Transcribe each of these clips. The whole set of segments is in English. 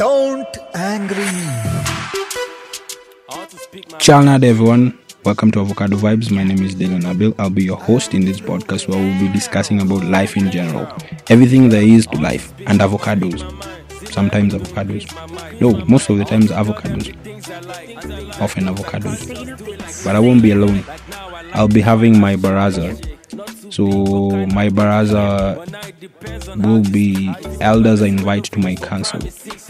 Don't angry. Chalnad everyone, welcome to Avocado Vibes. My name is Dylan Abil. I'll be your host in this podcast where we'll be discussing about life in general, everything there is to life, and avocados. Sometimes avocados. No, most of the times avocados. Often avocados. But I won't be alone. I'll be having my baraza. So my baraza will be elders I invite to my council.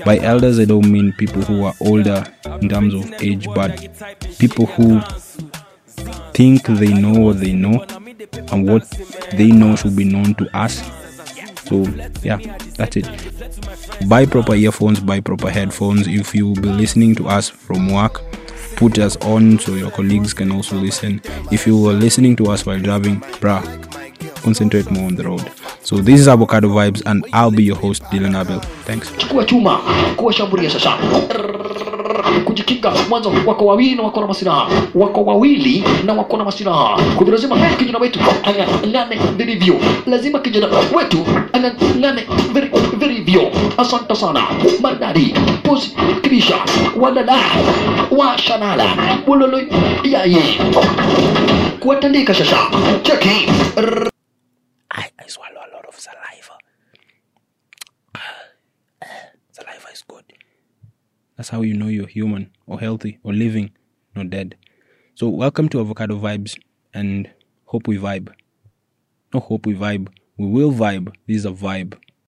By elders, I don't mean people who are older in terms of age, but people who think they know what they know and what they know should be known to us. So, yeah, that's it. Buy proper earphones, buy proper headphones. If you will be listening to us from work, put us on so your colleagues can also listen. If you were listening to us while driving, bruh, concentrate more on the road. So this is Avocado Vibes, and I'll be your host, Dylan Abel. Thanks. kujikinga mwanzo wako wawili na wako na masilaha. Wako wawili na wako na masilaha. Kwa hivyo lazima kijana wetu ang'ang'ane vilivyo. Lazima kijana wetu ang'ang'ane vilivyo. Asante sana. Mandari pozi kibisha walala washanala wololo yaye. Kuwatandika sasa. Cheki is good. That's how you know you're human or healthy or living, not dead. So welcome to Avocado Vibes and hope we vibe. Not hope we vibe. We will vibe. This is a vibe.